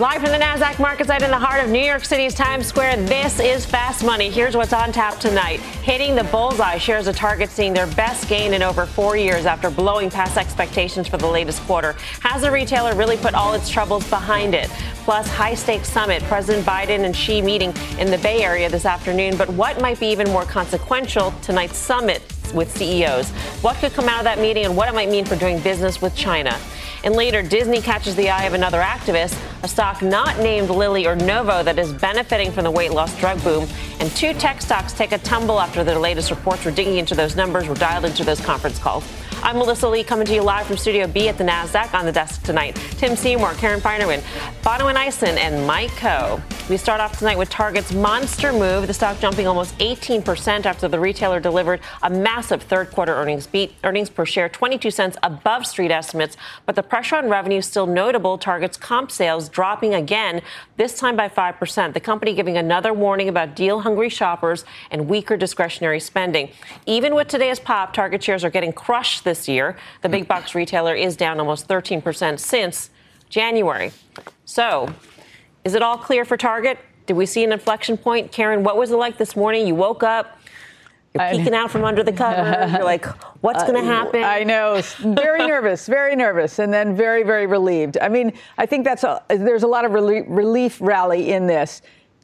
Live from the NASDAQ market site in the heart of New York City's Times Square, this is Fast Money. Here's what's on tap tonight. Hitting the bullseye shares of Target seeing their best gain in over four years after blowing past expectations for the latest quarter. Has the retailer really put all its troubles behind it? Plus, high stakes summit, President Biden and Xi meeting in the Bay Area this afternoon. But what might be even more consequential, tonight's summit with CEOs? What could come out of that meeting and what it might mean for doing business with China? And later, Disney catches the eye of another activist, a stock not named Lilly or Novo that is benefiting from the weight loss drug boom. And two tech stocks take a tumble after their latest reports. We're digging into those numbers. We're dialed into those conference calls. I'm Melissa Lee coming to you live from Studio B at the NASDAQ on the desk tonight. Tim Seymour, Karen Finerman, Bonawyn Eison, and Mike Khouw. We start off tonight with Target's monster move, the stock jumping almost 18% after the retailer delivered a massive third quarter earnings beat. Earnings per share 22 cents above street estimates, but the pressure on revenue still notable. Target's comp sales dropping again, this time by 5%. The company giving another warning about deal hungry shoppers and weaker discretionary spending. Even with today's pop, Target shares are getting crushed this year. The big box retailer is down almost 13% since January. So, is it all clear for Target? Did we see an inflection point? Karen, what was it like this morning? You woke up, you're peeking out from under the cover. You're like, what's going to uh, happen? I know. Very nervous, very nervous, and then very, very relieved. I mean, I think that's a, there's a lot of relief, relief rally in this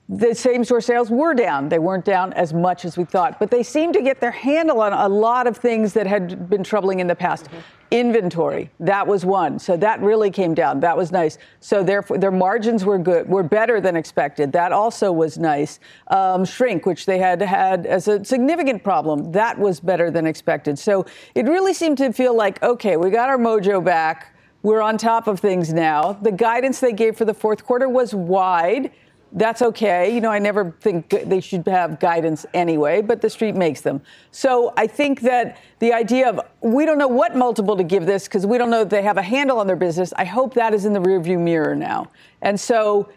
the same store sales were down. They weren't down as much as we thought, but they seemed to get their handle on a lot of things that had been troubling in the past. Mm-hmm. Inventory, that was one. So that really came down. That was nice. So therefore, their margins were good, were better than expected. That also was nice. Um, shrink, which they had had as a significant problem, that was better than expected. So it really seemed to feel like, okay, we got our mojo back. We're on top of things now. The guidance they gave for the fourth quarter was wide that's okay. You know, I never think they should have guidance anyway, but the street makes them. So I think that the idea of we don't know what multiple to give this because we don't know if they have a handle on their business, I hope that is in the rearview mirror now. And so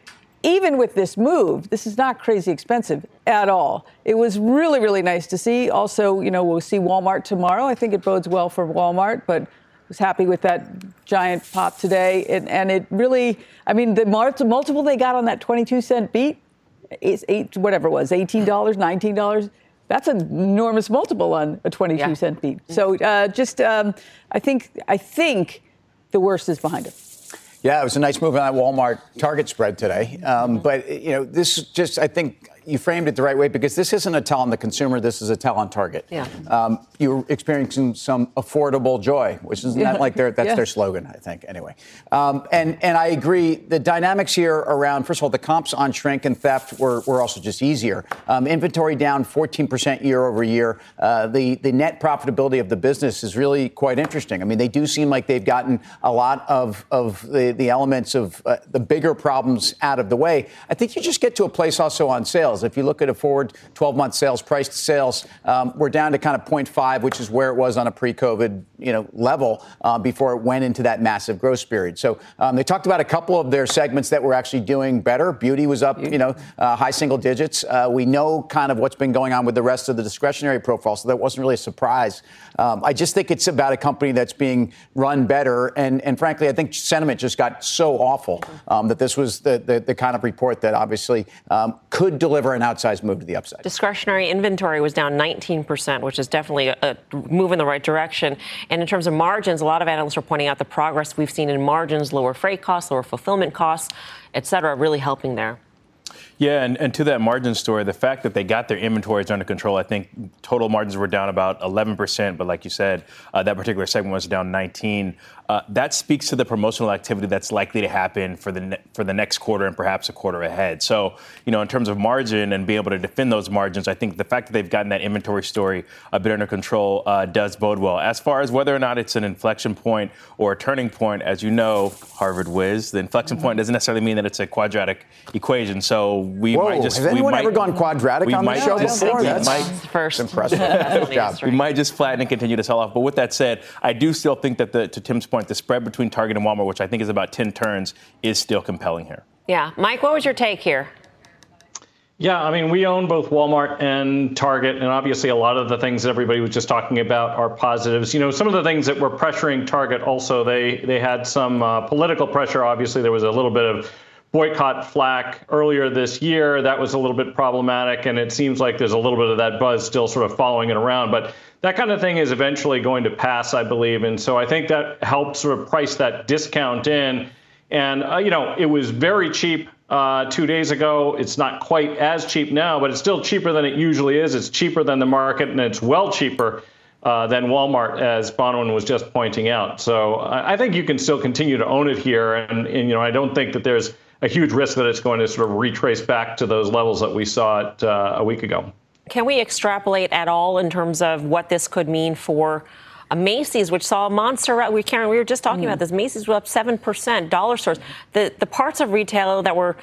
even with this move, this is not crazy expensive at all. It was really, really nice to see. Also, you know, we'll see Walmart tomorrow. I think it bodes well for Walmart, but was happy with that giant pop today. It, and it really, I mean, the multiple they got on that 22 cent beat is eight, whatever it was, $18, $19. That's an enormous multiple on a 22 yeah. cent beat. So uh, just, um, I think, I think the worst is behind us. Yeah, it was a nice move on that Walmart Target spread today. Um, but, you know, this just, I think, you framed it the right way because this isn't a tell on the consumer. This is a tell on Target. Yeah. Um, you're experiencing some affordable joy, which is yeah. not like their that's yeah. their slogan, I think. Anyway, um, and and I agree. The dynamics here around first of all, the comps on shrink and theft were, were also just easier. Um, inventory down 14% year over year. Uh, the the net profitability of the business is really quite interesting. I mean, they do seem like they've gotten a lot of of the the elements of uh, the bigger problems out of the way. I think you just get to a place also on sales sales. If you look at a forward 12 month sales, price to sales, um, we're down to kind of 0.5, which is where it was on a pre COVID you know, level uh, before it went into that massive growth period. So um, they talked about a couple of their segments that were actually doing better. Beauty was up, you know, uh, high single digits. Uh, we know kind of what's been going on with the rest of the discretionary profile, so that wasn't really a surprise. Um, I just think it's about a company that's being run better. And, and frankly, I think sentiment just got so awful um, that this was the, the, the, kind of report that obviously um, could deliver an outsized move to the upside. Discretionary inventory was down 19%, which is definitely a, a move in the right direction. And in terms of margins, a lot of analysts are pointing out the progress we've seen in margins, lower freight costs, lower fulfillment costs, et cetera, really helping there. Yeah, and, and to that margin story, the fact that they got their inventories under control, I think total margins were down about 11%, but like you said, uh, that particular segment was down 19. Uh, that speaks to the promotional activity that's likely to happen for the ne- for the next quarter and perhaps a quarter ahead. So, you know, in terms of margin and being able to defend those margins, I think the fact that they've gotten that inventory story a bit under control uh, does bode well. As far as whether or not it's an inflection point or a turning point, as you know, Harvard whiz, the inflection point doesn't necessarily mean that it's a quadratic equation. So we Whoa, might just has anyone might, ever gone quadratic on the show before? That's might, first impressive. Job. We might just flatten and continue to sell off. But with that said, I do still think that the, to Tim's point, the spread between Target and Walmart, which I think is about 10 turns, is still compelling here. Yeah. Mike, what was your take here? Yeah, I mean, we own both Walmart and Target, and obviously a lot of the things that everybody was just talking about are positives. You know, some of the things that were pressuring Target also, they they had some uh, political pressure. Obviously, there was a little bit of boycott flack earlier this year. That was a little bit problematic, and it seems like there's a little bit of that buzz still sort of following it around. But that kind of thing is eventually going to pass, I believe. And so I think that helped sort of price that discount in. And, uh, you know, it was very cheap uh, two days ago. It's not quite as cheap now, but it's still cheaper than it usually is. It's cheaper than the market, and it's well cheaper uh, than Walmart, as Bonawyn was just pointing out. So I, I think you can still continue to own it here. And, and, you know, I don't think that there's a huge risk that it's going to sort of retrace back to those levels that we saw it uh, a week ago. Can we extrapolate at all in terms of what this could mean for a Macy's, which saw a monster. We Karen, we were just talking mm. about this. Macy's was up seven percent. Dollar stores, the the parts of retail that were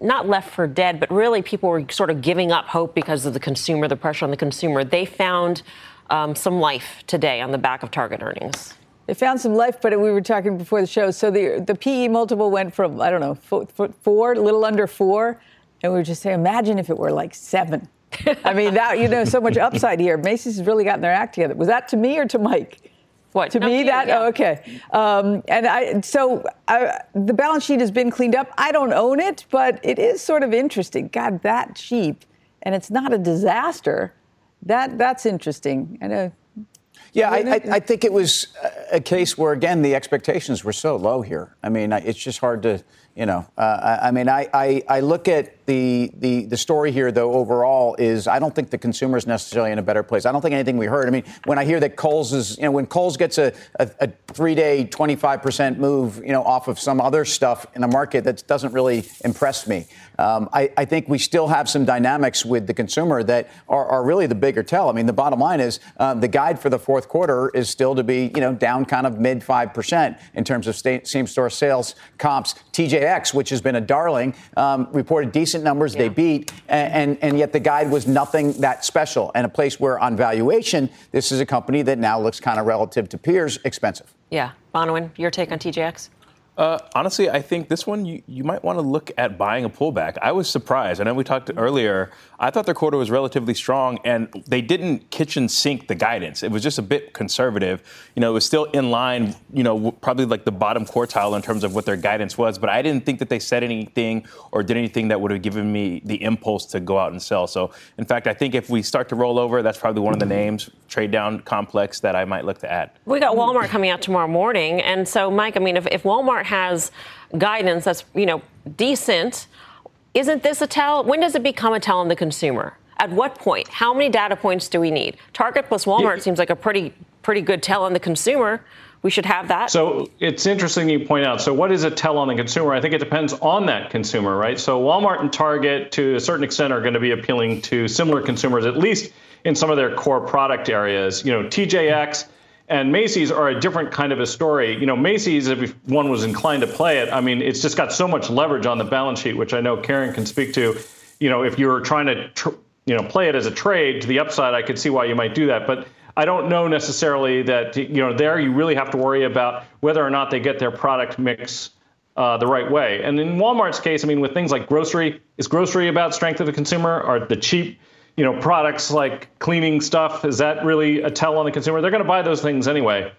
not left for dead, but really people were sort of giving up hope because of the consumer, the pressure on the consumer. They found um, some life today on the back of Target earnings. They found some life, but we were talking before the show. So the the PE multiple went from I don't know four, four a little under four, and we were just saying, imagine if it were like seven. I mean, that you know, so much upside here. Macy's has really gotten their act together. Was that to me or to Mike? What to no, me? That yeah. oh, okay. Um, and I so I, the balance sheet has been cleaned up. I don't own it, but it is sort of interesting. God, that cheap, and it's not a disaster. That that's interesting. I know. Yeah, I, I, I think it was a case where again the expectations were so low here. I mean, it's just hard to you know, uh, I, I, mean, I, I, I, look at the, the, the story here, though, overall, is I don't think the consumer is necessarily in a better place. I don't think anything we heard. I mean, when I hear that Kohl's is, you know, when Kohl's gets a, a, a three day, 25% move, you know, off of some other stuff in the market, that doesn't really impress me. Um, I, I, think we still have some dynamics with the consumer that are, are really the bigger tell. I mean, the bottom line is uh, the guide for the fourth quarter is still to be, you know, down kind of mid 5% in terms of same store sales comps. TJX, which has been a darling, um, reported decent numbers. Yeah. They beat, and, and, and yet the guide was nothing that special. And a place where on valuation, this is a company that now looks kind of relative to peers expensive. Yeah. Bonawyn, your take on TJX? Uh, honestly, I think this one you, you might want to look at buying a pullback. I was surprised. I know we talked earlier. I thought their quarter was relatively strong, and they didn't kitchen sink the guidance. It was just a bit conservative. You know, it was still in line. You know, probably like the bottom quartile in terms of what their guidance was. But I didn't think that they said anything or did anything that would have given me the impulse to go out and sell. So, in fact, I think if we start to roll over, that's probably one of the names trade down complex that I might look to add. We got Walmart coming out tomorrow morning, and so Mike, I mean, if, if Walmart has guidance that's, you know, decent, isn't this a tell? When does it become a tell on the consumer? At what point? How many data points do we need? Target plus Walmart yeah. seems like a pretty pretty good tell on the consumer. We should have that. So it's interesting you point out. So what is a tell on the consumer? I think it depends on that consumer, right? So Walmart and Target, to a certain extent, are going to be appealing to similar consumers, at least in some of their core product areas. You know, TJX and Macy's are a different kind of a story. You know, Macy's, if one was inclined to play it, I mean, it's just got so much leverage on the balance sheet, which I know Karen can speak to. You know, if you were trying to, tr- you know, play it as a trade to the upside, I could see why you might do that. But I don't know necessarily that, you know, there you really have to worry about whether or not they get their product mix uh, the right way. And in Walmart's case, I mean, with things like grocery, is grocery about strength of the consumer? Are the cheap you know, products like cleaning stuff, is that really a tell on the consumer? They're going to buy those things anyway.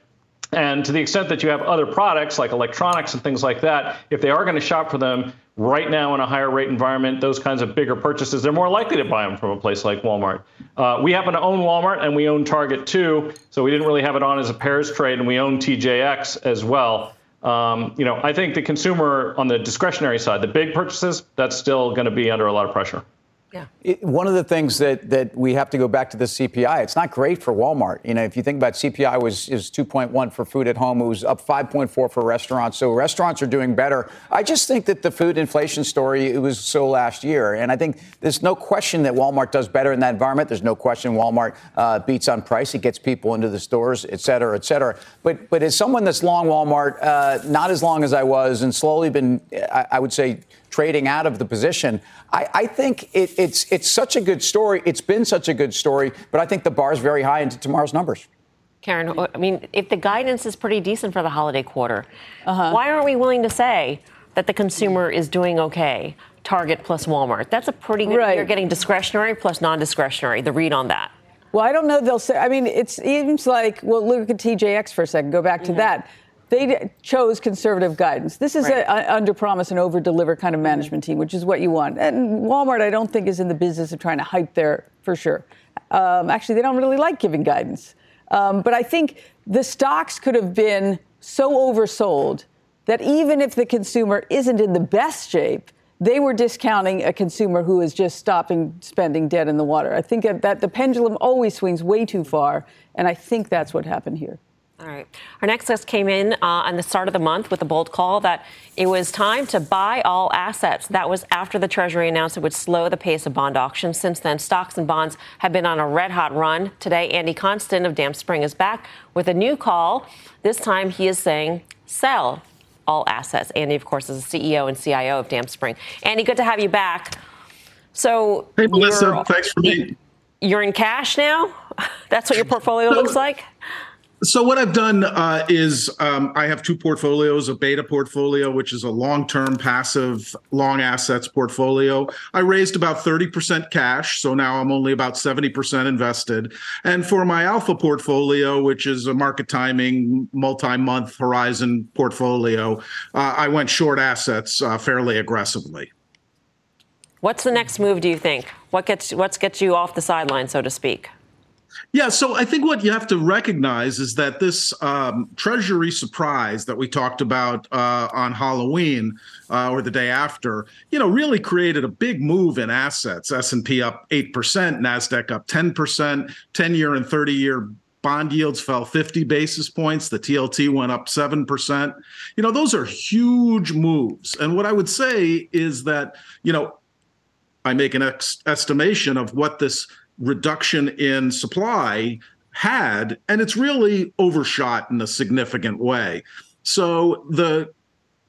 And to the extent that you have other products like electronics and things like that, if they are going to shop for them right now in a higher rate environment, those kinds of bigger purchases, they're more likely to buy them from a place like Walmart. Uh, we happen to own Walmart and we own Target too, so we didn't really have it on as a pairs trade, and we own TJX as well. Um, you know, I think the consumer on the discretionary side, the big purchases, that's still going to be under a lot of pressure. Yeah. It, one of the things that, that we have to go back to the CPI, it's not great for Walmart. You know, if you think about CPI was is 2.1 for food at home, it was up 5.4 for restaurants. So restaurants are doing better. I just think that the food inflation story it was so last year, and I think there's no question that Walmart does better in that environment. There's no question Walmart uh, beats on price. It gets people into the stores, et cetera, et cetera. But but as someone that's long Walmart, uh, not as long as I was, and slowly been, I, I would say trading out of the position. I, I think it, it's it's such a good story. It's been such a good story, but I think the bar is very high into tomorrow's numbers. Karen, I mean, if the guidance is pretty decent for the holiday quarter, uh-huh. why aren't we willing to say that the consumer is doing okay? Target plus Walmart. That's a pretty good. Right. You're getting discretionary plus non-discretionary. The read on that. Well, I don't know. They'll say. I mean, it seems like. Well, look at TJX for a second. Go back to mm-hmm. that they chose conservative guidance. This is right. a, a under promise and over deliver kind of management team, which is what you want. And Walmart, I don't think, is in the business of trying to hype there for sure. Um, actually, they don't really like giving guidance. Um, but I think the stocks could have been so oversold that even if the consumer isn't in the best shape, they were discounting a consumer who is just stopping spending dead in the water. I think that the pendulum always swings way too far, and I think that's what happened here. All right. Our next guest came in uh, on the start of the month with a bold call that it was time to buy all assets. That was after the Treasury announced it would slow the pace of bond auctions. Since then, stocks and bonds have been on a red hot run. Today, Andy Constan of Damped Spring is back with a new call. This time, he is saying sell all assets. Andy, of course, is the CEO and CIO of Damped Spring. Andy, good to have you back. So, hey, Melissa, thanks for me. You're in cash now? That's what your portfolio looks like? So what I've done uh, is um, I have two portfolios: a beta portfolio, which is a long-term passive long assets portfolio. I raised about 30% cash, so now I'm only about 70% invested. And for my alpha portfolio, which is a market timing multi-month horizon portfolio, uh, I went short assets uh, fairly aggressively. What's the next move? Do you think? What gets what gets you off the sideline, so to speak? Yeah, so I think what you have to recognize is that this um, Treasury surprise that we talked about uh, on Halloween uh, or the day after, you know, really created a big move in assets. S and P up eight percent, Nasdaq up ten percent, ten year and thirty year bond yields fell 50 basis points the tlt went up 7% you know those are huge moves and what i would say is that you know i make an ex- estimation of what this reduction in supply had, and it's really overshot in a significant way. So the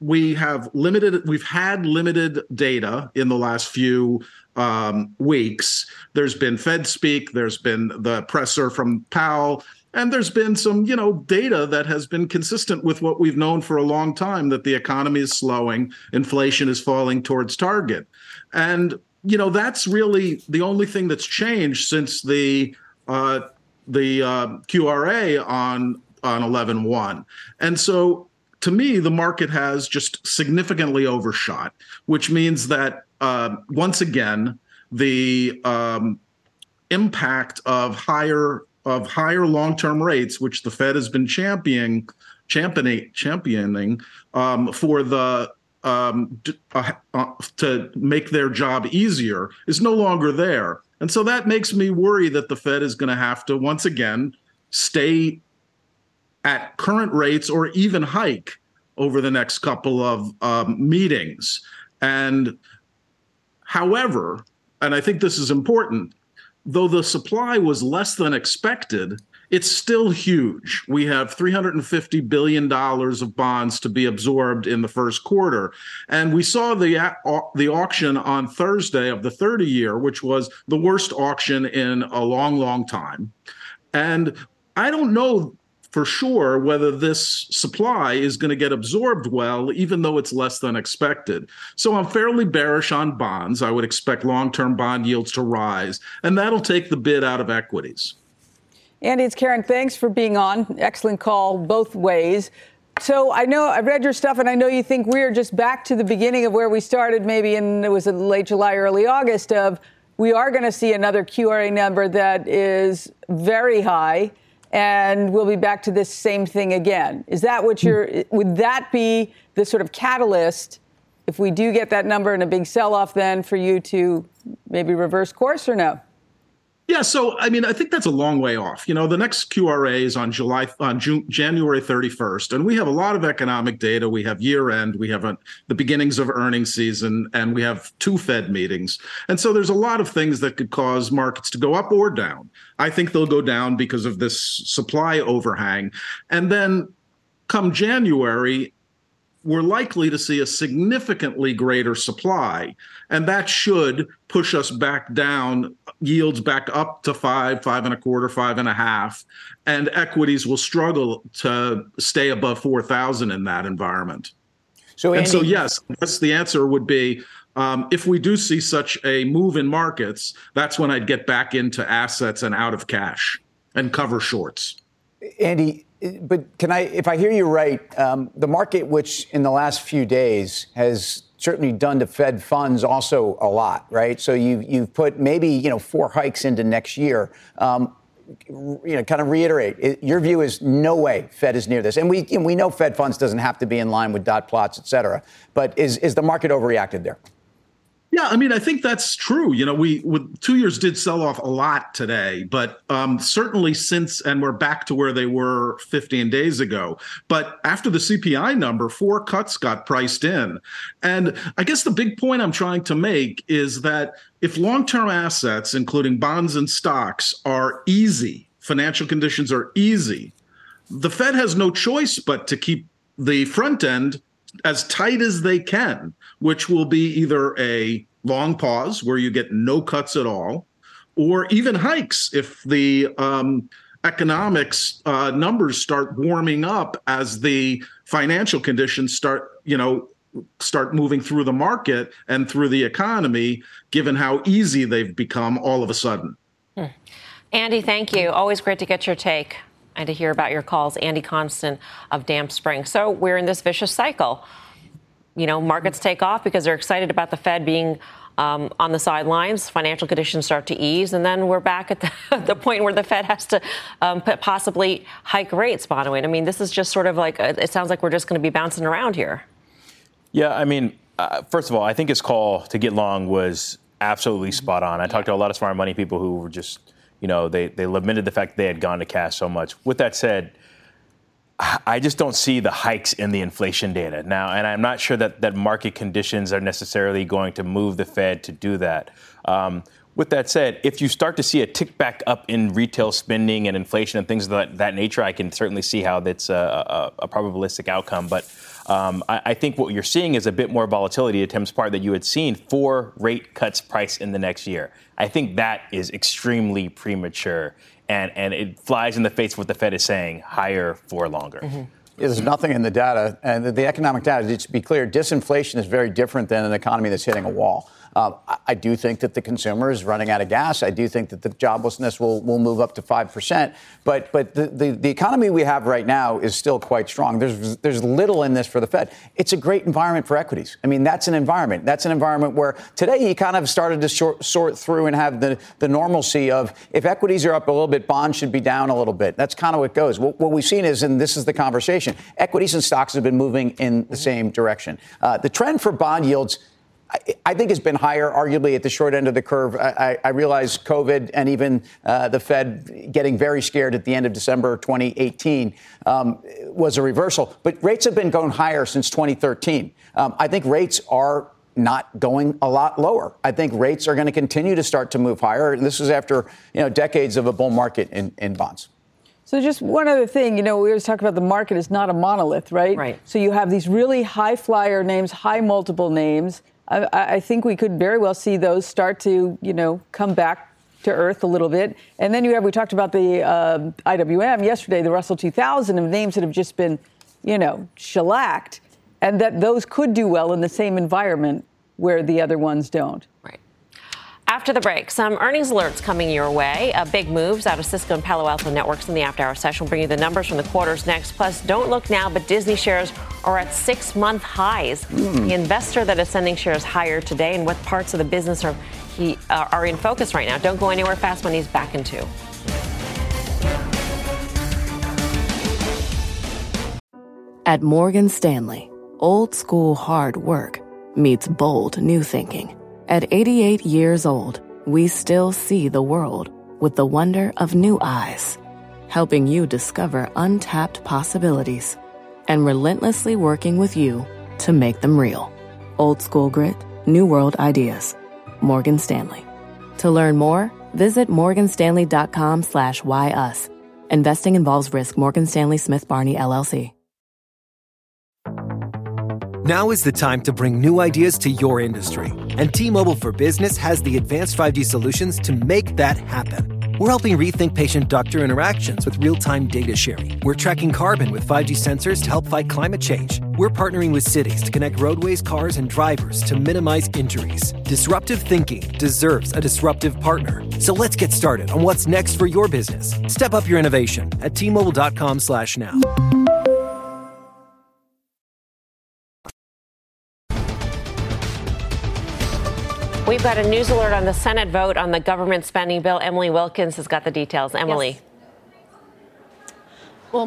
we have limited we've had limited data in the last few um, weeks there's been fed speak there's been the presser from powell and there's been some you know data that has been consistent with what we've known for a long time that the economy is slowing inflation is falling towards target and you know that's really the only thing that's changed since the uh, the uh, QRA on on 11-1. And so to me, the market has just significantly overshot, which means that uh, once again, the um, impact of higher of higher long-term rates, which the Fed has been championing championing championing um, for the um, uh, uh, to make their job easier is no longer there. And so that makes me worry that the Fed is going to have to once again stay at current rates or even hike over the next couple of um, meetings. And however, and I think this is important, though the supply was less than expected, it's still huge. We have $350 billion of bonds to be absorbed in the first quarter. And we saw the, uh, the auction on Thursday of the 30 year, which was the worst auction in a long, long time. And I don't know for sure whether this supply is going to get absorbed well, even though it's less than expected. So I'm fairly bearish on bonds. I would expect long term bond yields to rise, and that'll take the bid out of equities. Andy, it's Karen. Thanks for being on. Excellent call both ways. So I know I've read your stuff, and I know you think we're just back to the beginning of where we started, maybe in it was in late July, early August. Of we are going to see another QRA number that is very high, and we'll be back to this same thing again. Is that what you're, would that be the sort of catalyst if we do get that number and a big sell off then for you to maybe reverse course or no? Yeah, so I mean, I think that's a long way off. You know, the next QRA is on July on June, January 31st, and we have a lot of economic data. We have year end, we have a, the beginnings of earnings season, and we have two Fed meetings. And so there's a lot of things that could cause markets to go up or down. I think they'll go down because of this supply overhang, and then come January, we're likely to see a significantly greater supply. And that should push us back down, yields back up to five, five and a quarter, five and a half. And equities will struggle to stay above 4,000 in that environment. So, Andy, and so, yes, that's the answer would be um, if we do see such a move in markets, that's when I'd get back into assets and out of cash and cover shorts. Andy, but can I, if I hear you right, um, the market, which in the last few days has certainly done to Fed funds also a lot, right? So you've you've put maybe you know four hikes into next year. Um, you know, kind of reiterate, it, your view is no way Fed is near this, and we we know Fed funds doesn't have to be in line with dot plots, et cetera. But is is the market overreacted there? Yeah, I mean, I think that's true. You know, we with two years did sell off a lot today, but um, certainly since, and we're back to where they were 15 days ago. But after the CPI number, four cuts got priced in. And I guess the big point I'm trying to make is that if long term assets, including bonds and stocks, are easy, financial conditions are easy, the Fed has no choice but to keep the front end as tight as they can which will be either a long pause where you get no cuts at all, or even hikes if the um, economics uh, numbers start warming up as the financial conditions start, you know, start moving through the market and through the economy, given how easy they've become all of a sudden. Hmm. Andy, thank you. Always great to get your take and to hear about your calls. Andy Constan of Damped Spring. So we're in this vicious cycle you know, markets take off because they're excited about the Fed being um, on the sidelines. Financial conditions start to ease, and then we're back at the, the point where the Fed has to um, possibly hike rates. Bonawyn, I mean, this is just sort of like it sounds like we're just going to be bouncing around here. Yeah, I mean, uh, first of all, I think his call to get long was absolutely spot on. I talked to a lot of smart money people who were just, you know, they they lamented the fact that they had gone to cash so much. With that said I just don't see the hikes in the inflation data now, and I'm not sure that, that market conditions are necessarily going to move the Fed to do that. Um, with that said, if you start to see a tick back up in retail spending and inflation and things of that, that nature, I can certainly see how that's a, a, a probabilistic outcome. But um, I, I, think what you're seeing is a bit more volatility at Tim's part that you had seen four rate cuts priced in the next year. I think that is extremely premature and, and it flies in the face of what the Fed is saying higher for longer. Mm-hmm. There's nothing in the data, and the economic data, to be clear, disinflation is very different than an economy that's hitting a wall. Uh, I do think that the consumer is running out of gas. I do think that the joblessness will, will move up to 5%. But, but the, the, the economy we have right now is still quite strong. There's, there's little in this for the Fed. It's a great environment for equities. I mean, that's an environment. That's an environment where today you kind of started to short, sort through and have the, the normalcy of if equities are up a little bit, bonds should be down a little bit. That's kind of what goes. What, what we've seen is, and this is the conversation, equities and stocks have been moving in the same direction. Uh, the trend for bond yields I think has been higher, arguably at the short end of the curve. I, I realize COVID and even uh, the Fed getting very scared at the end of December 2018 um, was a reversal. But rates have been going higher since 2013. Um, I think rates are not going a lot lower. I think rates are going to continue to start to move higher. And this is after you know decades of a bull market in, in bonds. So just one other thing, you know, we always talk about the market is not a monolith, right? Right. So you have these really high flyer names, high multiple names I, I think we could very well see those start to, you know, come back to earth a little bit. And then you have, we talked about the uh, IWM yesterday, the Russell 2000 of names that have just been, you know, shellacked, and that those could do well in the same environment where the other ones don't. After the break, some earnings alerts coming your way. Uh, big moves out of Cisco and Palo Alto Networks in the after hour session. We'll bring you the numbers from the quarters next. Plus, don't look now, but Disney shares are at six month highs. Mm. The investor that is sending shares higher today and what parts of the business are, he, uh, are in focus right now. Don't go anywhere. Fast Money's back in two. At Morgan Stanley, old school hard work meets bold new thinking at 88 years old, we still see the world with the wonder of new eyes, helping you discover untapped possibilities and relentlessly working with you to make them real. Old school grit, new world ideas. Morgan Stanley. To learn more, visit morganstanley.com slash why us. Investing involves risk. Morgan Stanley Smith Barney LLC. Now is the time to bring new ideas to your industry. And T-Mobile for Business has the advanced 5G solutions to make that happen. We're helping rethink patient doctor interactions with real time data sharing. We're tracking carbon with 5G sensors to help fight climate change. We're partnering with cities to connect roadways, cars, and drivers to minimize injuries. Disruptive thinking deserves a disruptive partner. So let's get started on what's next for your business. Step up your innovation at T-Mobile.com slash now. We've got a news alert on the Senate vote on the government spending bill. Emily Wilkins has got the details. Emily. Yes. Well,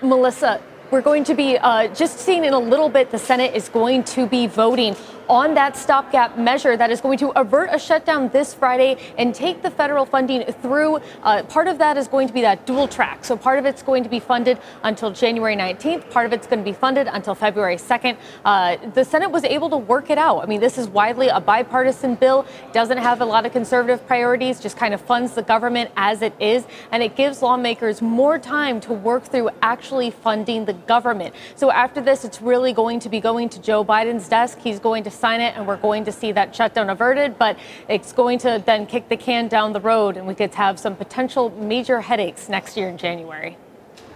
Melissa, we're going to be uh, just seeing in a little bit the Senate is going to be voting on that stopgap measure that is going to avert a shutdown this Friday and take the federal funding through. Uh, part of that is going to be that dual track. So part of it's going to be funded until January 19th. Part of it's going to be funded until February 2nd. Uh, the Senate was able to work it out. I mean, this is widely a bipartisan bill, doesn't have a lot of conservative priorities, just kind of funds the government as it is, and it gives lawmakers more time to work through actually funding the government. So after this, it's really going to be going to Joe Biden's desk. He's going to sign it, and we're going to see that shutdown averted. But it's going to then kick the can down the road, and we could have some potential major headaches next year in January.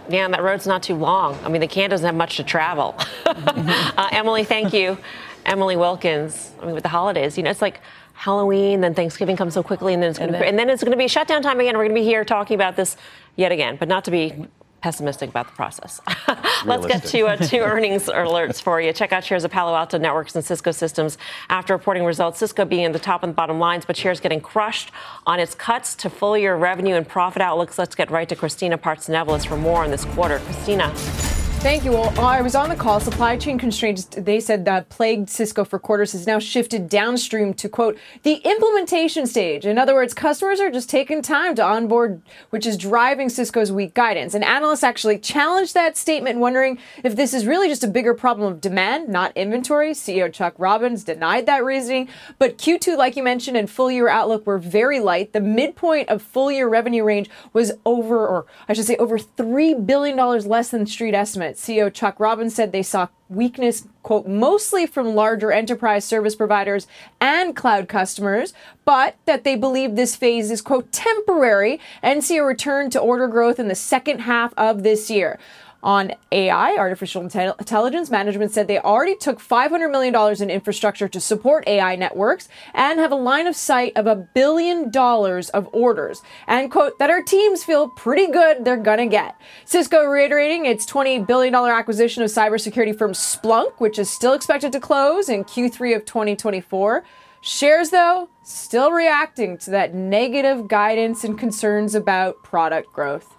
Yeah, and that road's not too long. I mean, the can doesn't have much to travel. uh, Emily, thank you. Emily Wilkins. I mean, with the holidays, you know, it's like Halloween, then Thanksgiving comes so quickly, and then it's going to, and then it's going to be shutdown time again. We're going to be here talking about this yet again, but not to be pessimistic about the process. Let's get to uh, two earnings alerts for you. Check out shares of Palo Alto Networks and Cisco Systems after reporting results. Cisco being in the top and bottom lines, but shares getting crushed on its cuts to full year revenue and profit outlooks. Let's get right to Christina Partsinevelos for more on this quarter. Christina. Thank you. Well, I was on the call. Supply chain constraints, they said that plagued Cisco for quarters has now shifted downstream to, quote, the implementation stage. In other words, customers are just taking time to onboard, which is driving Cisco's weak guidance. And analysts actually challenged that statement, wondering if this is really just a bigger problem of demand, not inventory. CEO Chuck Robbins denied that reasoning. But Q2, like you mentioned, and full year outlook were very light. The midpoint of full year revenue range was over, or I should say, over $3 billion less than street estimates. CEO Chuck Robbins said they saw weakness, quote, mostly from larger enterprise service providers and cloud customers, but that they believe this phase is, quote, temporary and see a return to order growth in the second half of this year on AI, artificial intelligence. Management said they already took $500 million in infrastructure to support AI networks and have a line of sight of a billion dollars of orders. And quote, that our teams feel pretty good they're gonna get. Cisco reiterating its $20 billion acquisition of cybersecurity firm Splunk, which is still expected to close in Q3 of 2024. Shares, though, still reacting to that negative guidance and concerns about product growth.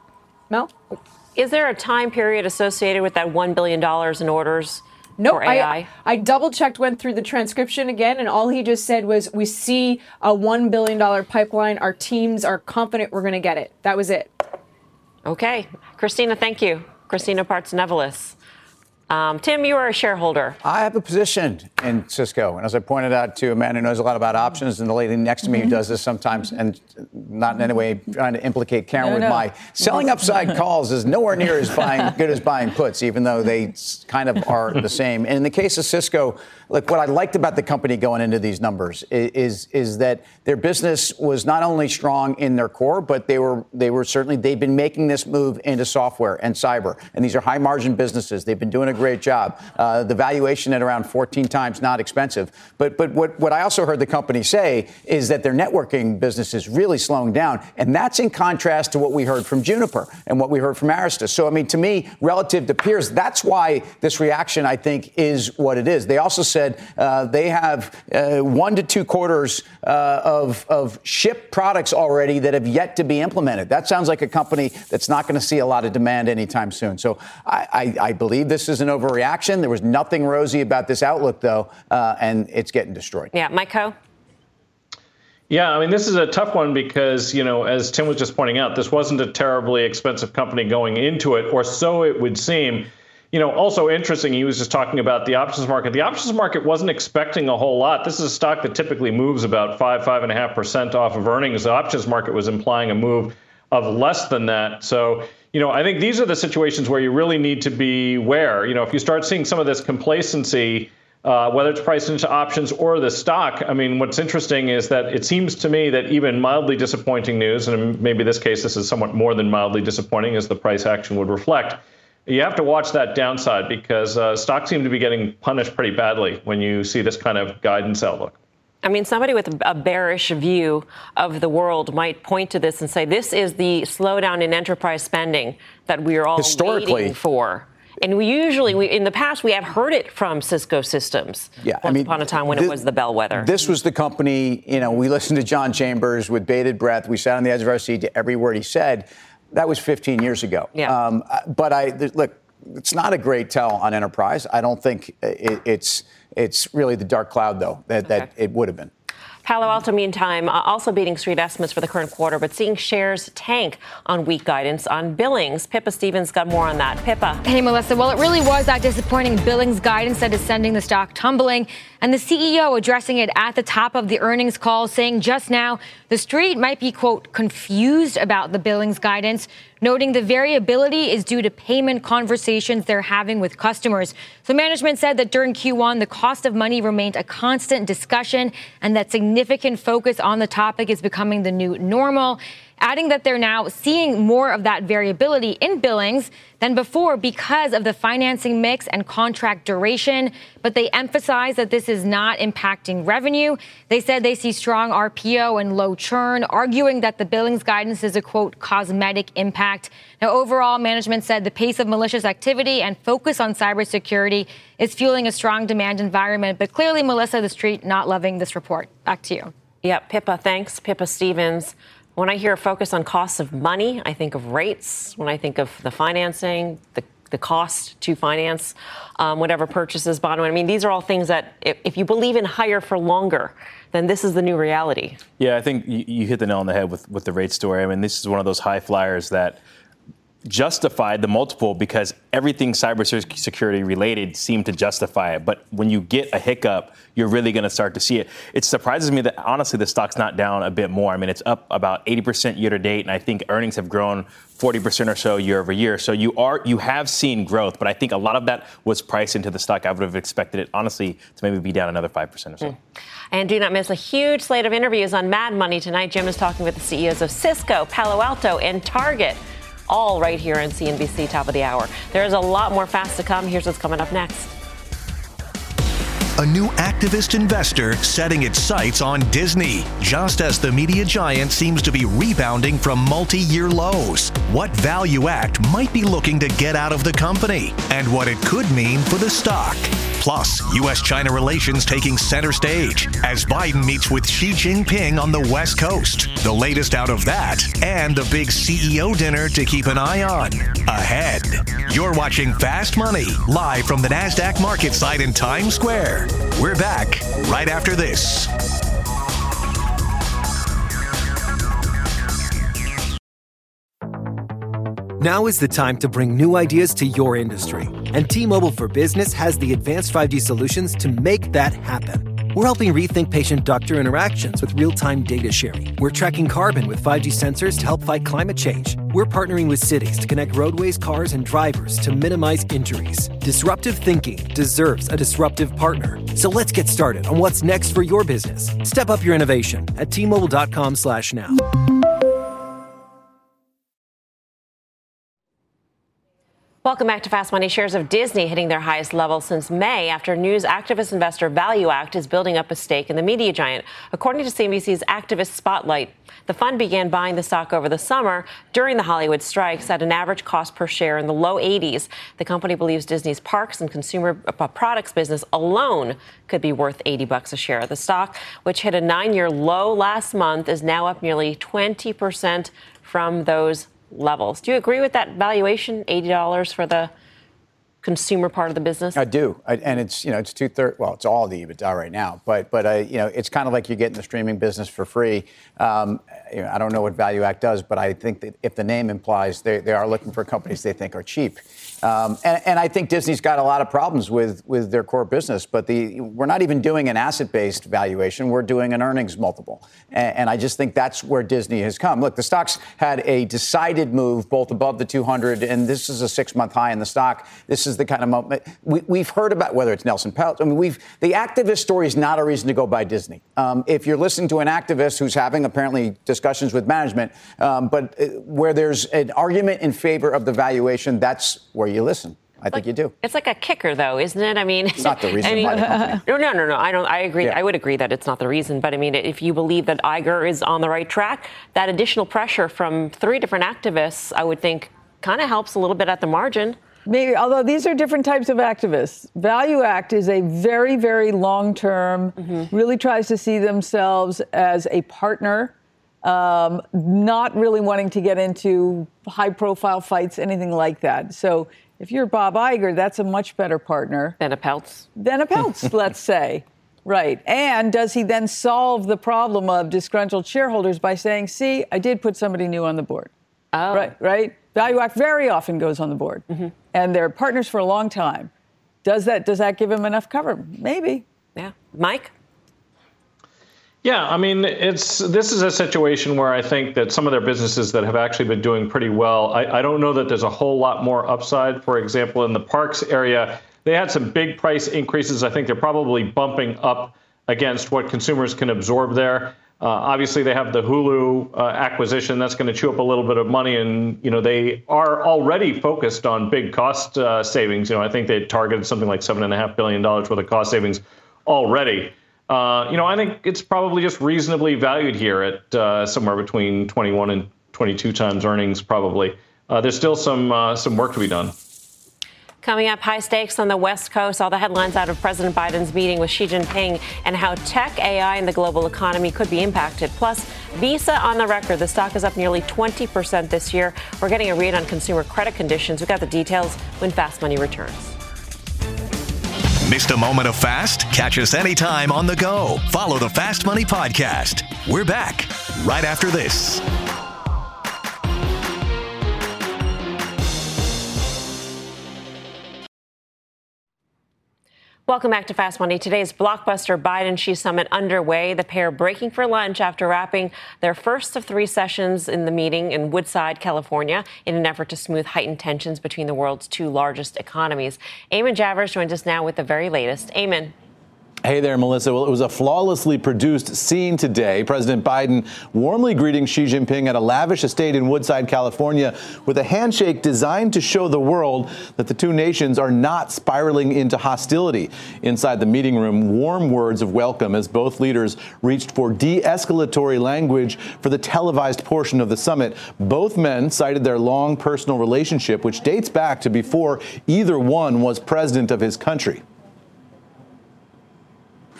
Mel? Is there a time period associated with that $1 billion in orders? No, nope, I, I double checked, went through the transcription again, and all he just said was, We see a $1 billion pipeline. Our teams are confident we're going to get it. That was it. Okay. Christina, thank you. Christina Partsinevelos. Um, Tim, you are a shareholder. I have a position in Cisco. And as I pointed out to a man who knows a lot about options, and the lady next to me mm-hmm. who does this sometimes, and not in any way trying to implicate Karen no, with no. my selling upside calls is nowhere near as buying, good as buying puts, even though they kind of are the same. And in the case of Cisco, look, what I liked about the company going into these numbers is, is, is that their business was not only strong in their core, but they were they were certainly they've been making this move into software and cyber, and these are high margin businesses. They've been doing a great job. Uh, the valuation at around 14 times, not expensive. But but what, what I also heard the company say is that their networking business is really slowing down, and that's in contrast to what we heard from Juniper and what we heard from Arista. So I mean, to me, relative to peers, that's why this reaction I think is what it is. They also said uh, they have uh, one to two quarters uh, of of ship products already that have yet to be implemented. That sounds like a company that's not going to see a lot of demand anytime soon. So I, I, I believe this is an overreaction. There was nothing rosy about this outlook, though, uh, and it's getting destroyed. Yeah, Mike Khouw? Yeah, I mean, this is a tough one because, you know, as Tim was just pointing out, this wasn't a terribly expensive company going into it, or so it would seem. You know, also interesting, he was just talking about the options market. The options market wasn't expecting a whole lot. This is a stock that typically moves about five, five and a half percent off of earnings. The options market was implying a move of less than that. So, you know, I think these are the situations where you really need to be aware. You know, if you start seeing some of this complacency, uh, whether it's priced into options or the stock. I mean, what's interesting is that it seems to me that even mildly disappointing news, and maybe this case this is somewhat more than mildly disappointing, as the price action would reflect. You have to watch that downside because uh, stocks seem to be getting punished pretty badly when you see this kind of guidance outlook. I mean, somebody with a bearish view of the world might point to this and say, this is the slowdown in enterprise spending that we are all waiting for. And we usually, we, in the past, we have heard it from Cisco Systems. Yeah, I mean, upon a time when this, it was the bellwether. This was the company. You know, we listened to John Chambers with bated breath. We sat on the edge of our seat to every word he said. That was 15 years ago. Yeah. Um, but I look. It's not a great tell on enterprise. I don't think it, it's it's really the dark cloud though that, okay. that it would have been. Palo Alto, meantime, uh, also beating street estimates for the current quarter, but seeing shares tank on weak guidance on billings. Pippa Stevens got more on that. Pippa. Hey, Melissa. Well, it really was that disappointing billings guidance that is sending the stock tumbling. And the CEO addressing it at the top of the earnings call, saying just now the street might be, quote, confused about the billings guidance, noting the variability is due to payment conversations they're having with customers. So management said that during Q1, the cost of money remained a constant discussion and that significant focus on the topic is becoming the new normal adding that they're now seeing more of that variability in billings than before because of the financing mix and contract duration. But they emphasize that this is not impacting revenue. They said they see strong RPO and low churn, arguing that the billings guidance is a quote, cosmetic impact. Now, overall, management said the pace of malicious activity and focus on cybersecurity is fueling a strong demand environment. But clearly, Melissa, the street not loving this report. Back to you. Yeah, Pippa, thanks. Pippa Stevens. When I hear a focus on costs of money, I think of rates. When I think of the financing, the the cost to finance um, whatever purchases, bond. I mean, these are all things that if, if, you believe in higher for longer, then this is the new reality. Yeah, I think you, you hit the nail on the head with, with the rate story. I mean, this is one of those high flyers that justified the multiple because everything cybersecurity related seemed to justify it. But when you get a hiccup, you're really going to start to see it. It surprises me that honestly the stock's not down a bit more. I mean, it's up about 80% year to date, and I think earnings have grown 40% or so year over year. So you are you have seen growth, but I think a lot of that was priced into the stock. I would have expected it honestly to maybe be down another 5% or so. Mm. And do not miss a huge slate of interviews on Mad Money tonight. Jim is talking with the CEOs of Cisco, Palo Alto, and Target all right here on CNBC, top of the hour. There's a lot more fast to come. Here's what's coming up next. A new activist investor setting its sights on Disney, just as the media giant seems to be rebounding from multi year lows. What ValueAct might be looking to get out of the company, and what it could mean for the stock. Plus, U.S. China relations taking center stage as Biden meets with Xi Jinping on the West Coast. The latest out of that, and the big CEO dinner to keep an eye on. Ahead. You're watching Fast Money, live from the NASDAQ market site in Times Square. We're back right after this. Now is the time to bring new ideas to your industry. And T Mobile for Business has the advanced 5G solutions to make that happen. We're helping rethink patient doctor interactions with real time data sharing. We're tracking carbon with 5G sensors to help fight climate change. We're partnering with cities to connect roadways, cars, and drivers to minimize injuries. Disruptive thinking deserves a disruptive partner. So let's get started on what's next for your business. Step up your innovation at T-Mobile.com slash now. Welcome back to Fast Money. Shares of Disney hitting their highest level since May after news activist investor ValueAct is building up a stake in the media giant. According to CNBC's Activist Spotlight, the fund began buying the stock over the summer during the Hollywood strikes at an average cost per share in the low 80s. The company believes Disney's parks and consumer uh, products business alone could be worth 80 bucks a share. The stock, which hit a 9-year low last month, is now up nearly 20% from those levels. Do you agree with that valuation, $80 for the consumer part of the business? I do, I, and it's you know it's two thirds. Well, it's all the EBITDA right now, but but I, you know it's kind of like you get in the streaming business for free. Um, you know, I don't know what ValueAct does, but I think that if the name implies they, they are looking for companies they think are cheap. Um, and, and, I think Disney's got a lot of problems with, with their core business, but the, we're not even doing an asset based valuation. We're doing an earnings multiple. And, and, I just think that's where Disney has come. Look, the stock's had a decided move both above the 200, and this is a six month high in the stock. This is the kind of moment we, have heard about whether it's Nelson Peltz. I mean, we've, the activist story is not a reason to go buy Disney. Um, if you're listening to an activist who's having apparently discussions with management, um, but uh, where there's an argument in favor of the valuation, that's where you listen. I like, think you do. It's like a kicker, though, isn't it? I mean, it's not the reason. I mean, no, no, no, no. I don't. I agree. Yeah. I would agree that it's not the reason. But I mean, if you believe that Iger is on the right track, that additional pressure from three different activists, I would think, kind of helps a little bit at the margin. Maybe, although these are different types of activists. ValueAct is a very, very long term, mm-hmm. really tries to see themselves as a partner, um, not really wanting to get into high profile fights, anything like that. So if you're Bob Iger, that's a much better partner. Than a Peltz. Than a Peltz, let's say. Right. And does he then solve the problem of disgruntled shareholders by saying, see, I did put somebody new on the board? Oh. Right, right? ValueAct very often goes on the board. Mm-hmm. And they're partners for a long time. Does that does that give him enough cover? Maybe. Yeah. Mike? Yeah, I mean, it's this is a situation where I think that some of their businesses that have actually been doing pretty well. I, I don't know that there's a whole lot more upside. For example, in the parks area, they had some big price increases. I think they're probably bumping up against what consumers can absorb there. Uh, obviously, they have the Hulu uh, acquisition that's going to chew up a little bit of money, and you know they are already focused on big cost uh, savings. You know, I think they targeted something like seven and a half billion dollars worth of cost savings already. Uh, you know, I think it's probably just reasonably valued here at uh, somewhere between 21 and 22 times earnings. Probably uh, there's still some some work to be done. Coming up, high stakes on the West Coast. All the headlines out of President Biden's meeting with Xi Jinping and how tech, AI, and the global economy could be impacted. Plus, Visa on the record. The stock is up nearly 20% this year. We're getting a read on consumer credit conditions. We've got the details when Fast Money returns. Missed a moment of fast? Catch us anytime on the go. Follow the Fast Money Podcast. We're back right after this. Welcome back to Fast Money. Today's blockbuster Biden Xi summit underway. The pair breaking for lunch after wrapping their first of three sessions in the meeting in Woodside, California, in an effort to smooth heightened tensions between the world's two largest economies. Eamon Javers joins us now with the very latest. Eamon. Hey there, Melissa. Well, it was a flawlessly produced scene today. President Biden warmly greeting Xi Jinping at a lavish estate in Woodside, California, with a handshake designed to show the world that the two nations are not spiraling into hostility. Inside the meeting room, warm words of welcome as both leaders reached for de escalatory language for the televised portion of the summit. Both men cited their long personal relationship, which dates back to before either one was president of his country.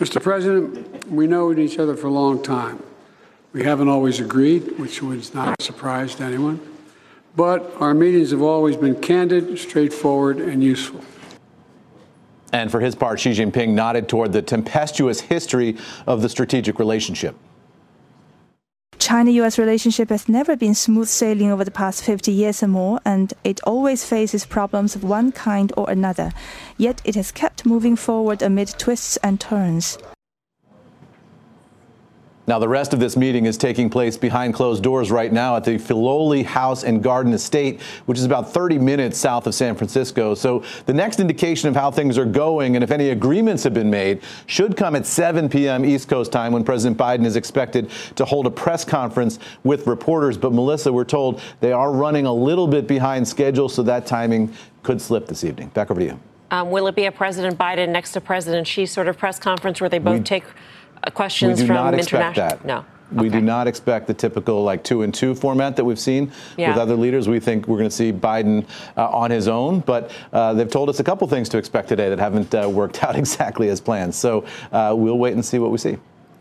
Mr. President, we know each other for a long time. We haven't always agreed, which was not a surprise to anyone, but our meetings have always been candid, straightforward, and useful. And for his part, Xi Jinping nodded toward the tempestuous history of the strategic relationship. China US relationship has never been smooth sailing over the past 50 years or more, and it always faces problems of one kind or another. Yet it has kept moving forward amid twists and turns. Now, the rest of this meeting is taking place behind closed doors right now at the Filoli House and Garden Estate, which is about 30 minutes south of San Francisco. So, the next indication of how things are going and if any agreements have been made should come at 7 p.m. East Coast time when President Biden is expected to hold a press conference with reporters. But, Melissa, we're told they are running a little bit behind schedule, so that timing could slip this evening. Back over to you. Um, will it be a President Biden next to President Xi sort of press conference where they both we, take questions we do from not expect that. No. We okay. do not expect the typical like two and two format that we've seen yeah. with other leaders. We think we're going to see Biden uh, on his own, but uh, they've told us a couple things to expect today that haven't uh, worked out exactly as planned. So uh, we'll wait and see what we see.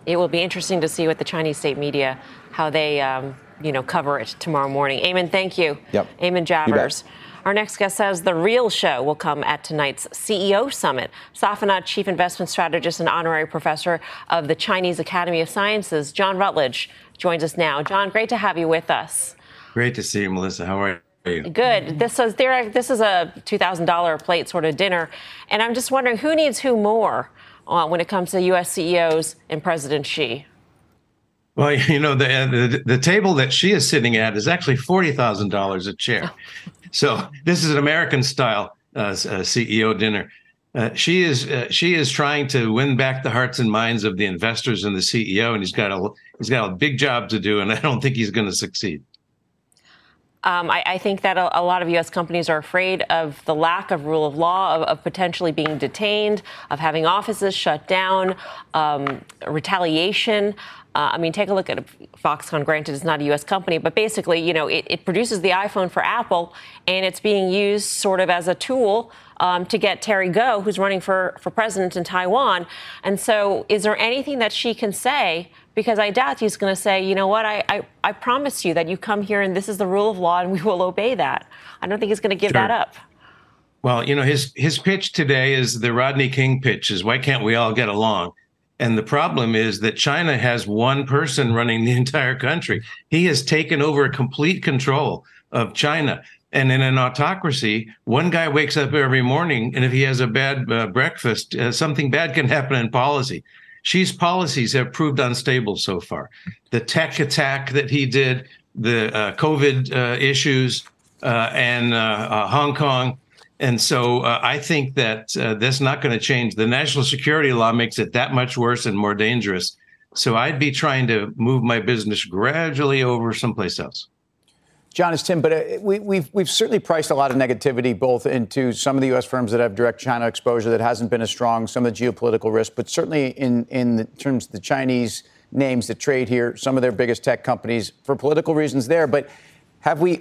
It will be interesting to see what the Chinese state media, how they um, you know, cover it tomorrow morning. Eamon, thank you. Yep. Eamon Javers. Our next guest says the real show will come at tonight's CEO Summit. Safanad, Chief Investment Strategist and Honorary Professor of the Chinese Academy of Sciences, John Rutledge, joins us now. John, great to have you with us. Great to see you, Melissa. How are you? Good. This is there. This is a two thousand dollar plate sort of dinner, and I'm just wondering who needs who more uh, when it comes to U.S. CEOs and President Xi. Well, you know, the, the, the table that Xi is sitting at is actually forty thousand dollars a chair. So this is an American style uh, uh CEO dinner. Uh, Xi is uh, Xi is trying to win back the hearts and minds of the investors and the CEO, and he's got a he's got a big job to do, and I don't think he's going to succeed. Um, I, I, think that a, a, lot of U.S. companies are afraid of the lack of rule of law, of, of potentially being detained, of having offices shut down, um, retaliation. Uh, I mean, take a look at Foxconn. Granted, it's not a U.S. company, but basically, you know, it, it produces the iPhone for Apple, and it's being used sort of as a tool um, to get Terry Gou, who's running for, for president in Taiwan. And so, is there anything that Xi can say because I doubt he's going to say, you know what, I, I, I promise you that you come here and this is the rule of law and we will obey that. I don't think he's going to give sure. that up. Well, you know, his his pitch today is the Rodney King pitch is why can't we all get along? And the problem is that China has one person running the entire country. He has taken over complete control of China. And in an autocracy, one guy wakes up every morning, and if he has a bad uh, breakfast, uh, something bad can happen in policy. Xi's policies have proved unstable so far. The tech attack that he did, the uh, COVID uh, issues, uh, and uh, Hong Kong. And so uh, I think that that's not going to change. The national security law makes it that much worse and more dangerous. So I'd be trying to move my business gradually over someplace else. John, it's Tim, but uh, we, have we've, we've certainly priced a lot of negativity both into some of the U.S. firms that have direct China exposure that hasn't been as strong, some of the geopolitical risk, but certainly in, in terms of the Chinese names that trade here, some of their biggest tech companies for political reasons there. But have we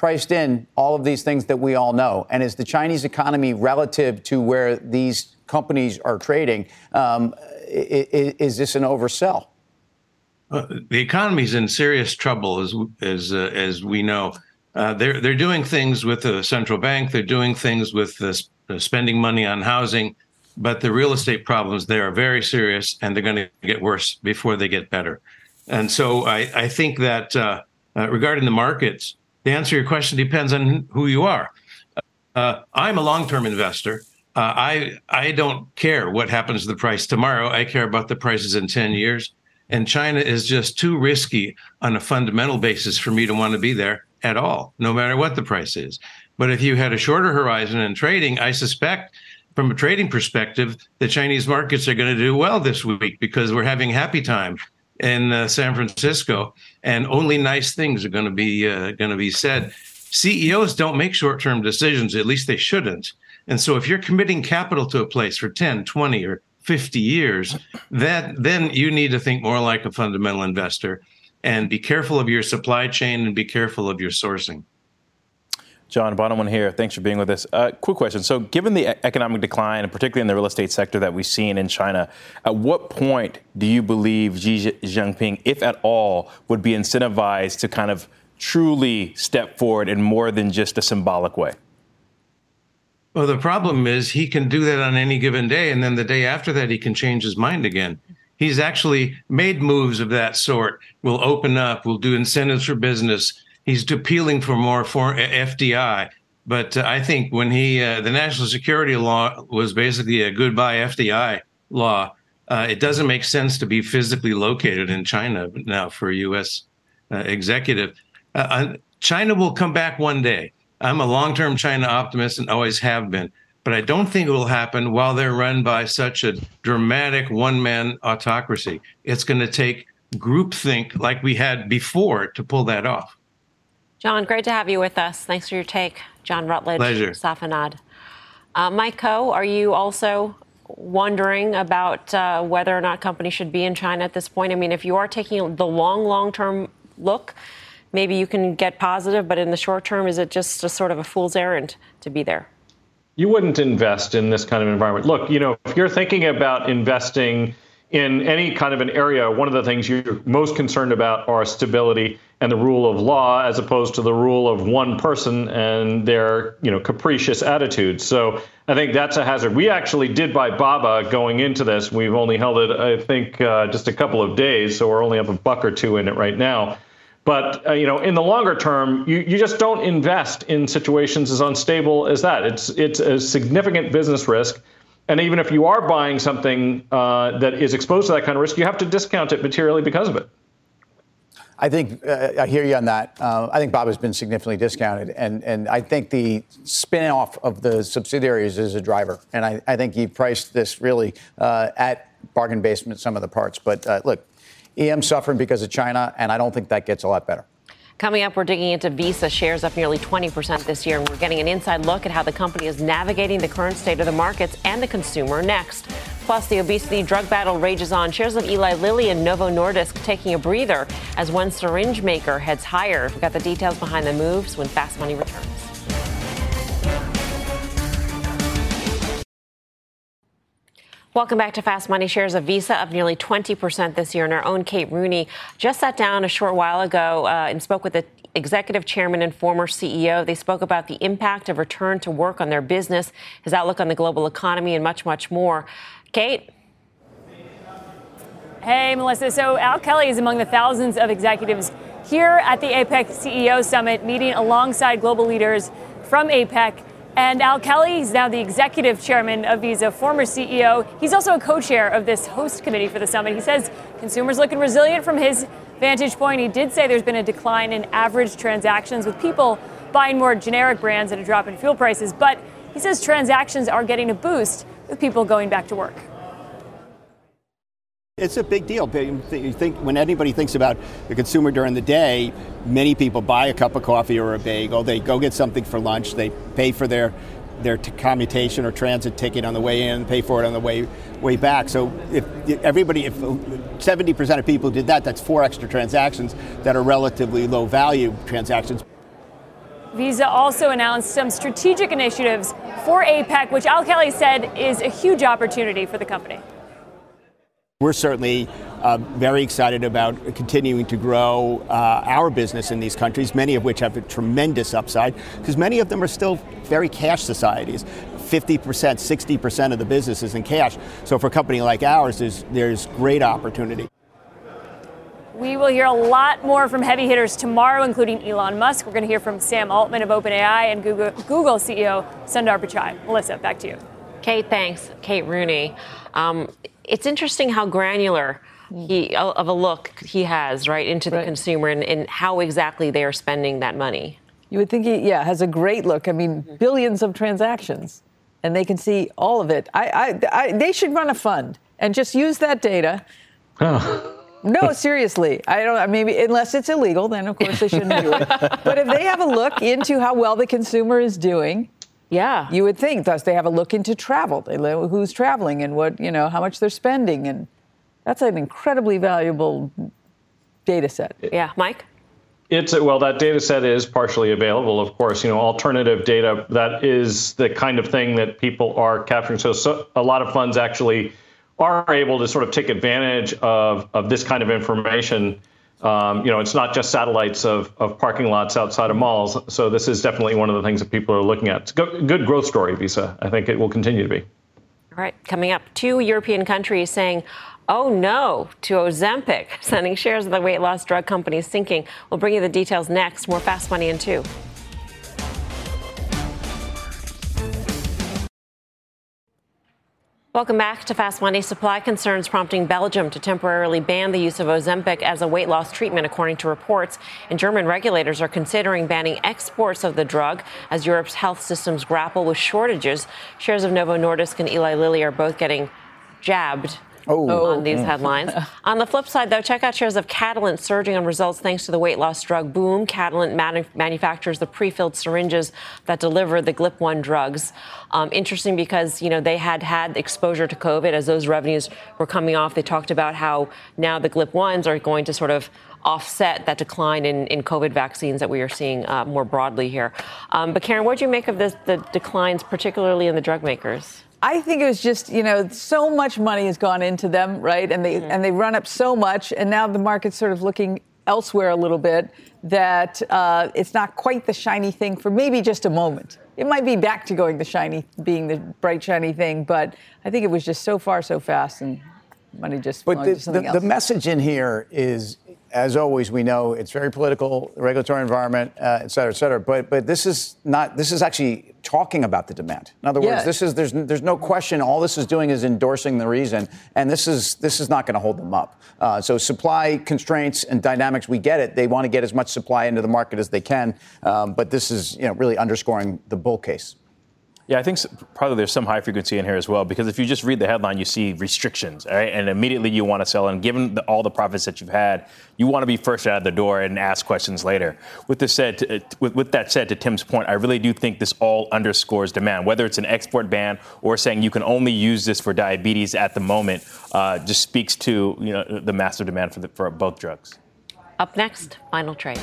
overpriced in all of these things that we all know? And is the Chinese economy relative to where these companies are trading, um, is, is this an oversell? Uh, the economy is in serious trouble, as as uh, as we know. Uh, they're they're doing things with the central bank. They're doing things with uh, spending money on housing, but the real estate problems there are very serious, and they're going to get worse before they get better. And so I I think that uh, regarding the markets, the answer to your question depends on who you are. Uh, I'm a long-term investor. Uh, I I don't care what happens to the price tomorrow. I care about the prices in ten years and China is just too risky on a fundamental basis for me to want to be there at all, no matter what the price is. But if you had a shorter horizon in trading, I suspect from a trading perspective, the Chinese markets are going to do well this week because we're having happy time in uh, San Francisco, and only nice things are going to be uh, going to be said. CEOs don't make short-term decisions, at least they shouldn't. And so if you're committing capital to a place for 10, 20 or 50 years, that then you need to think more like a fundamental investor and be careful of your supply chain and be careful of your sourcing. John, one here. Thanks for being with us. Uh, quick question. So, given the economic decline, and particularly in the real estate sector that we've seen in China, at what point do you believe Xi Jinping, if at all, would be incentivized to kind of truly step forward in more than just a symbolic way? Well, the problem is he can do that on any given day, and then the day after that, he can change his mind again. He's actually made moves of that sort. We'll open up. We'll do incentives for business. He's appealing for more for FDI. But uh, I think when he uh, the national security law was basically a goodbye FDI law, uh, it doesn't make sense to be physically located in China now for a U.S. Uh, executive. Uh, China will come back one day I'm a long term China optimist and always have been, but I don't think it will happen while they're run by such a dramatic one man autocracy. It's going to take groupthink like we had before to pull that off. John, great to have you with us. Thanks for your take. John Rutledge, Pleasure. Safanad. Uh, Mike Khouw, are you also wondering about uh, whether or not companies should be in China at this point? I mean, if you are taking the long, long term look, maybe you can get positive, but in the short term, is it just a sort of a fool's errand to be there? You wouldn't invest in this kind of environment. Look, you know, if you're thinking about investing in any kind of an area, one of the things you're most concerned about are stability and the rule of law, as opposed to the rule of one person and their you know capricious attitudes. So I think that's a hazard. We actually did buy BABA going into this. We've only held it, I think, uh, just a couple of days, so we're only up a buck or two in it right now. But uh, you know, in the longer term, you, you just don't invest in situations as unstable as that. It's it's a significant business risk. And even if you are buying something uh, that is exposed to that kind of risk, you have to discount it materially because of it. I think uh, I hear you on that. Uh, I think BABA has been significantly discounted, and and I think the spin-off of the subsidiaries is a driver, and I, I think you priced this really uh, at bargain basement sum of the parts. But uh, look, EM suffering because of China, and I don't think that gets a lot better. Coming up, we're digging into Visa shares up nearly 20% this year, and we're getting an inside look at how the company is navigating the current state of the markets and the consumer next. Plus, the obesity drug battle rages on. Shares of Eli Lilly and Novo Nordisk taking a breather as one syringe maker heads higher. We've got the details behind the moves when Fast Money returns. Welcome back to Fast Money. Shares of Visa up nearly 20% this year. And our own Kate Rooney just sat down a short while ago uh, and spoke with the executive chairman and former CEO. They spoke about the impact of return to work on their business, his outlook on the global economy, and much, much more. Kate? Hey, Melissa. So Al Kelly is among the thousands of executives here at the APEC CEO Summit, meeting alongside global leaders from APEC and Al Kelly he's now the executive chairman of Visa, former CEO. He's also a co chair of this host committee for the summit. He says consumers looking resilient from his vantage point. He did say there's been a decline in average transactions with people buying more generic brands and a drop in fuel prices. But he says transactions are getting a boost with people going back to work. It's a big deal. You think when anybody thinks about the consumer during the day, many people buy a cup of coffee or a bagel. They go get something for lunch. They pay for their their t- commutation or transit ticket on the way in, pay for it on the way way back. So if everybody, if 70% of people did that, that's four extra transactions that are relatively low value transactions. Visa also announced some strategic initiatives for APEC, which Al Kelly said is a huge opportunity for the company. We're certainly uh, very excited about continuing to grow uh, our business in these countries, many of which have a tremendous upside, because many of them are still very cash societies. 50%, 60% of the business is in cash. So for a company like ours, there's, there's great opportunity. We will hear a lot more from heavy hitters tomorrow, including Elon Musk. We're going to hear from Sam Altman of OpenAI and Google, Google CEO Sundar Pichai. Melissa, back to you. Kate, thanks. Kate Rooney. Um, it's interesting how granular he of a look he has right into the right. consumer and, and, how exactly they are spending that money. You would think he, yeah, has a great look. I mean, mm-hmm. billions of transactions, and they can see all of it. I, I, I, they should run a fund and just use that data. Oh. No, seriously. I don't. Maybe unless it's illegal, then of course they shouldn't do it. But if they have a look into how well the consumer is doing, yeah. You would think, thus, they have a look into travel. They know who's traveling and what, you know, how much they're spending. And that's an incredibly valuable data set. Yeah. Mike? It's well, that data set is partially available, of course. You know, alternative data that is the kind of thing that people are capturing. So, so a lot of funds actually are able to sort of take advantage of of this kind of information um, you know, it's not just satellites of, of parking lots outside of malls. So this is definitely one of the things that people are looking at. It's a good growth story, Visa. I think it will continue to be. All right, coming up, two European countries saying, oh no, to Ozempic, sending shares of the weight loss drug company sinking. We'll bring you the details next. More Fast Money in two. Welcome back to Fast Money. Supply concerns prompting Belgium to temporarily ban the use of Ozempic as a weight loss treatment, according to reports. And German regulators are considering banning exports of the drug as Europe's health systems grapple with shortages. Shares of Novo Nordisk and Eli Lilly are both getting jabbed oh. on these mm. headlines. on the flip side, though, check out shares of Catalent surging on results thanks to the weight loss drug boom. Catalent manu- manufactures the pre-filled syringes that deliver the GLP-1 drugs. Um, interesting because you know they had had exposure to COVID as those revenues were coming off. They talked about how now the GLP-1s are going to sort of offset that decline in, in COVID vaccines that we are seeing uh, more broadly here. Um, but Karen, what do you make of this, the declines, particularly in the drug makers? I think it was just, you know, so much money has gone into them, right? And they mm-hmm. and they run up so much, and now the market's sort of looking elsewhere a little bit. That uh, it's not quite the shiny thing for maybe just a moment. It might be back to going the shiny, being the bright shiny thing, but I think it was just so far so fast, and money just. But the, the, the message in here is as always, we know it's very political, regulatory environment, uh, et cetera, et cetera. But but this is not. This is actually talking about the demand. In other words, yeah. this is there's there's no question. All this is doing is endorsing the reason, and this is this is not going to hold them up. Uh, so supply constraints and dynamics, we get it. They want to get as much supply into the market as they can. Um, but this is you know really underscoring the bull case. Yeah, I think probably there's some high frequency in here as well because if you just read the headline, you see restrictions, right? And immediately you want to sell. And given the, all the profits that you've had, you want to be first out of the door and ask questions later. With this said, to, with, with, that said, to Tim's point, I really do think this all underscores demand, whether it's an export ban or saying you can only use this for diabetes at the moment, uh, just speaks to you know the massive demand for the, for both drugs. Up next, final trade.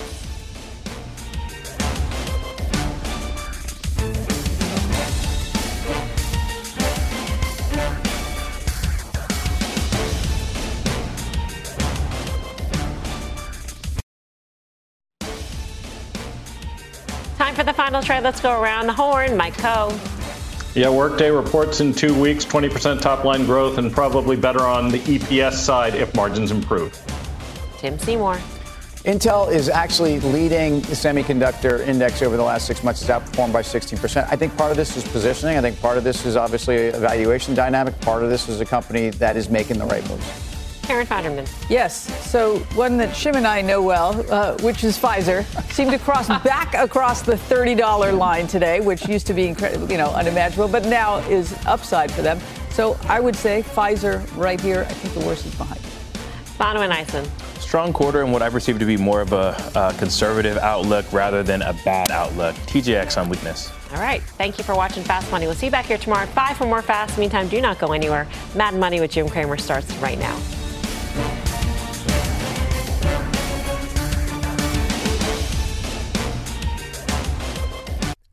The final trade. Let's go around the horn. Mike Khouw. Yeah, Workday reports in two weeks 20% top line growth and probably better on the EPS side if margins improve. Tim Seymour. Intel is actually leading the semiconductor index over the last six months. It's outperformed by 16%. I think part of this is positioning. I think part of this is obviously a valuation dynamic. Part of this is a company that is making the right moves. Karen Finerman. Yes. So one that Shim and I know well, uh, which is Pfizer, seemed to cross back across the $30 line today, which used to be incredible, you know, unimaginable, but now is upside for them. So I would say Pfizer right here. I think the worst is behind. Bonawyn Eison. Strong quarter and what I perceive to be more of a, a conservative outlook rather than a bad outlook. TJX on weakness. All right. Thank you for watching Fast Money. We'll see you back here tomorrow at 5 for more Fast. Meantime, do not go anywhere. Mad Money with Jim Cramer starts right now. Thank you.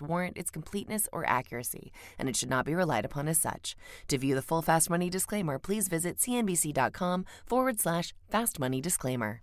warrant its completeness or accuracy, and it should not be relied upon as such. To view the full Fast Money disclaimer, please visit cnbc.com forward slash fast money disclaimer.